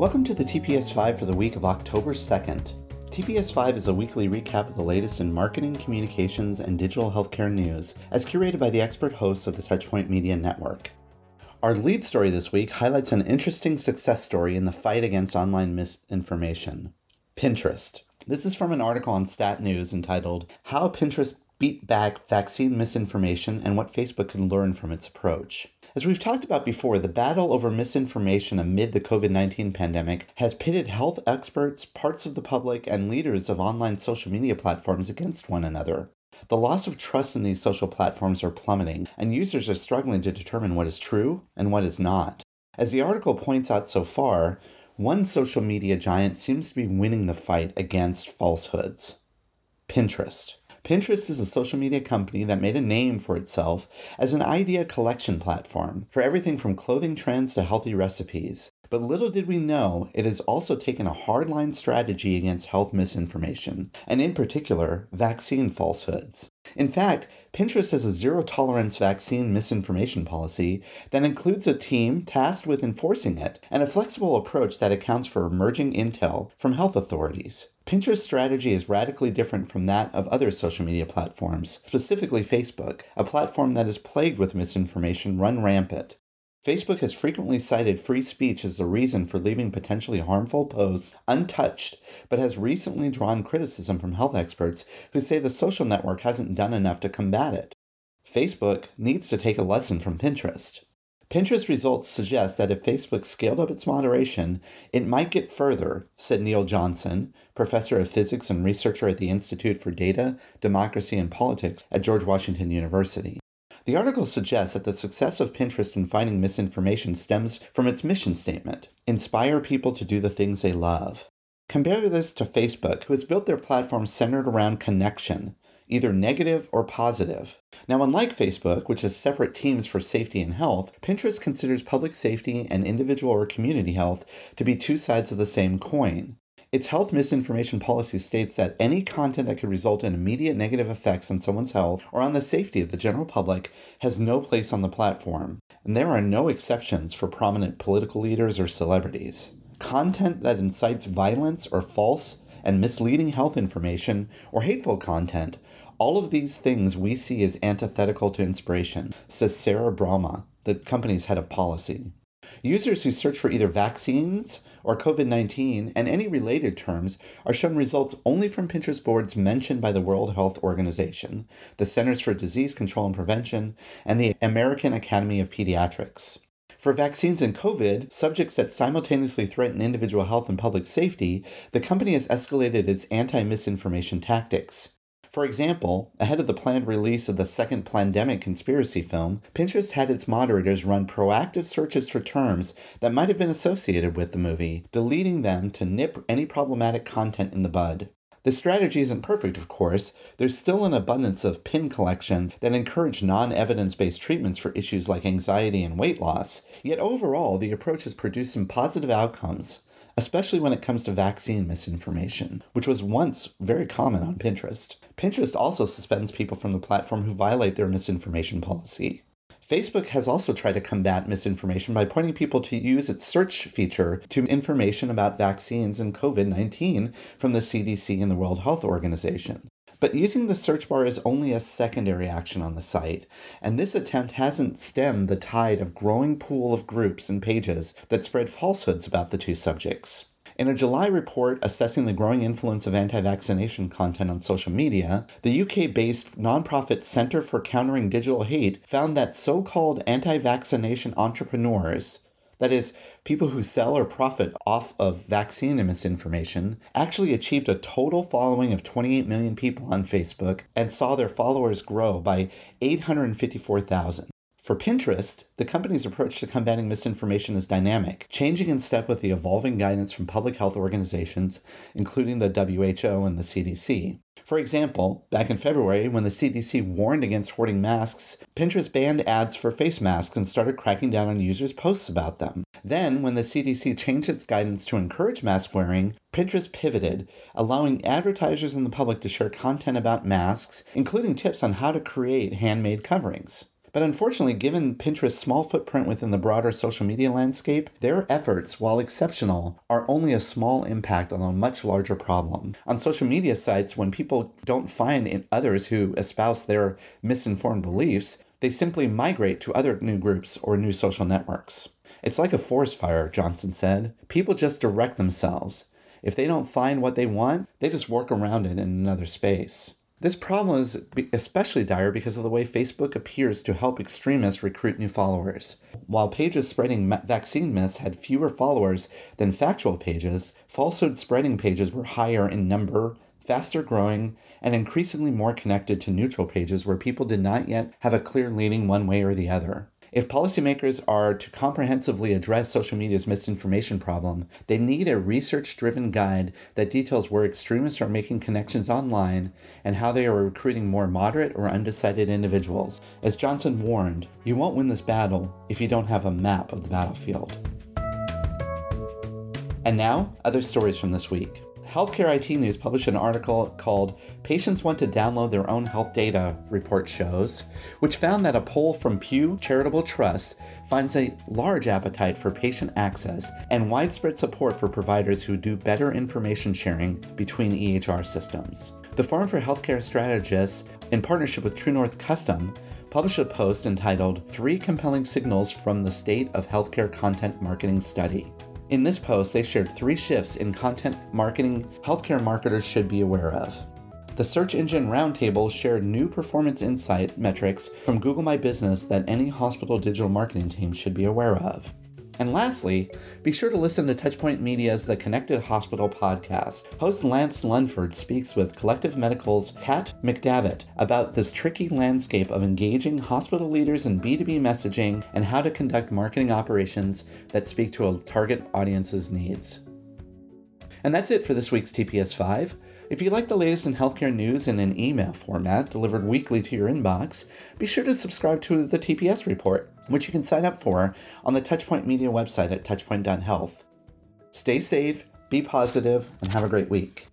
Welcome to the TPS 5 for the week of October 2nd. TPS 5 is a weekly recap of the latest in marketing, communications, and digital healthcare news, as curated by the expert hosts of the Touchpoint Media Network. Our lead story this week highlights an interesting success story in the fight against online misinformation Pinterest. This is from an article on Stat News entitled How Pinterest Beat Back Vaccine Misinformation and What Facebook Can Learn from Its Approach. As we've talked about before, the battle over misinformation amid the COVID 19 pandemic has pitted health experts, parts of the public, and leaders of online social media platforms against one another. The loss of trust in these social platforms are plummeting, and users are struggling to determine what is true and what is not. As the article points out so far, one social media giant seems to be winning the fight against falsehoods Pinterest. Pinterest is a social media company that made a name for itself as an idea collection platform for everything from clothing trends to healthy recipes. But little did we know, it has also taken a hardline strategy against health misinformation, and in particular, vaccine falsehoods. In fact, Pinterest has a zero tolerance vaccine misinformation policy that includes a team tasked with enforcing it and a flexible approach that accounts for emerging intel from health authorities. Pinterest's strategy is radically different from that of other social media platforms, specifically Facebook, a platform that is plagued with misinformation run rampant. Facebook has frequently cited free speech as the reason for leaving potentially harmful posts untouched, but has recently drawn criticism from health experts who say the social network hasn't done enough to combat it. Facebook needs to take a lesson from Pinterest. Pinterest results suggest that if Facebook scaled up its moderation, it might get further, said Neil Johnson, professor of physics and researcher at the Institute for Data, Democracy, and Politics at George Washington University. The article suggests that the success of Pinterest in finding misinformation stems from its mission statement inspire people to do the things they love. Compare this to Facebook, who has built their platform centered around connection, either negative or positive. Now, unlike Facebook, which has separate teams for safety and health, Pinterest considers public safety and individual or community health to be two sides of the same coin. Its health misinformation policy states that any content that could result in immediate negative effects on someone's health or on the safety of the general public has no place on the platform, and there are no exceptions for prominent political leaders or celebrities. Content that incites violence or false and misleading health information or hateful content all of these things we see as antithetical to inspiration, says Sarah Bromma, the company's head of policy. Users who search for either vaccines or COVID 19 and any related terms are shown results only from Pinterest boards mentioned by the World Health Organization, the Centers for Disease Control and Prevention, and the American Academy of Pediatrics. For vaccines and COVID, subjects that simultaneously threaten individual health and public safety, the company has escalated its anti misinformation tactics. For example, ahead of the planned release of the second Plandemic conspiracy film, Pinterest had its moderators run proactive searches for terms that might have been associated with the movie, deleting them to nip any problematic content in the bud. The strategy isn't perfect, of course. There's still an abundance of pin collections that encourage non evidence based treatments for issues like anxiety and weight loss. Yet overall, the approach has produced some positive outcomes especially when it comes to vaccine misinformation, which was once very common on Pinterest. Pinterest also suspends people from the platform who violate their misinformation policy. Facebook has also tried to combat misinformation by pointing people to use its search feature to information about vaccines and COVID 19 from the CDC and the World Health Organization. But using the search bar is only a secondary action on the site, and this attempt hasn't stemmed the tide of growing pool of groups and pages that spread falsehoods about the two subjects. In a July report assessing the growing influence of anti vaccination content on social media, the UK based nonprofit Centre for Countering Digital Hate found that so called anti vaccination entrepreneurs, that is, people who sell or profit off of vaccine misinformation, actually achieved a total following of 28 million people on Facebook and saw their followers grow by 854,000. For Pinterest, the company's approach to combating misinformation is dynamic, changing in step with the evolving guidance from public health organizations, including the WHO and the CDC. For example, back in February, when the CDC warned against hoarding masks, Pinterest banned ads for face masks and started cracking down on users' posts about them. Then, when the CDC changed its guidance to encourage mask wearing, Pinterest pivoted, allowing advertisers and the public to share content about masks, including tips on how to create handmade coverings. But unfortunately, given Pinterest's small footprint within the broader social media landscape, their efforts, while exceptional, are only a small impact on a much larger problem. On social media sites, when people don't find in others who espouse their misinformed beliefs, they simply migrate to other new groups or new social networks. It's like a forest fire, Johnson said. People just direct themselves. If they don't find what they want, they just work around it in another space. This problem is especially dire because of the way Facebook appears to help extremists recruit new followers. While pages spreading vaccine myths had fewer followers than factual pages, falsehood spreading pages were higher in number, faster growing, and increasingly more connected to neutral pages where people did not yet have a clear leaning one way or the other. If policymakers are to comprehensively address social media's misinformation problem, they need a research driven guide that details where extremists are making connections online and how they are recruiting more moderate or undecided individuals. As Johnson warned, you won't win this battle if you don't have a map of the battlefield. And now, other stories from this week. Healthcare IT News published an article called Patients Want to Download Their Own Health Data, report shows, which found that a poll from Pew Charitable Trust finds a large appetite for patient access and widespread support for providers who do better information sharing between EHR systems. The Forum for Healthcare Strategists, in partnership with True North Custom, published a post entitled Three Compelling Signals from the State of Healthcare Content Marketing Study. In this post, they shared three shifts in content marketing healthcare marketers should be aware of. The Search Engine Roundtable shared new performance insight metrics from Google My Business that any hospital digital marketing team should be aware of. And lastly, be sure to listen to Touchpoint Media's The Connected Hospital podcast. Host Lance Lunford speaks with Collective Medical's Kat McDavitt about this tricky landscape of engaging hospital leaders in B2B messaging and how to conduct marketing operations that speak to a target audience's needs. And that's it for this week's TPS 5. If you like the latest in healthcare news in an email format delivered weekly to your inbox, be sure to subscribe to the TPS report, which you can sign up for on the Touchpoint Media website at touchpoint.health. Stay safe, be positive, and have a great week.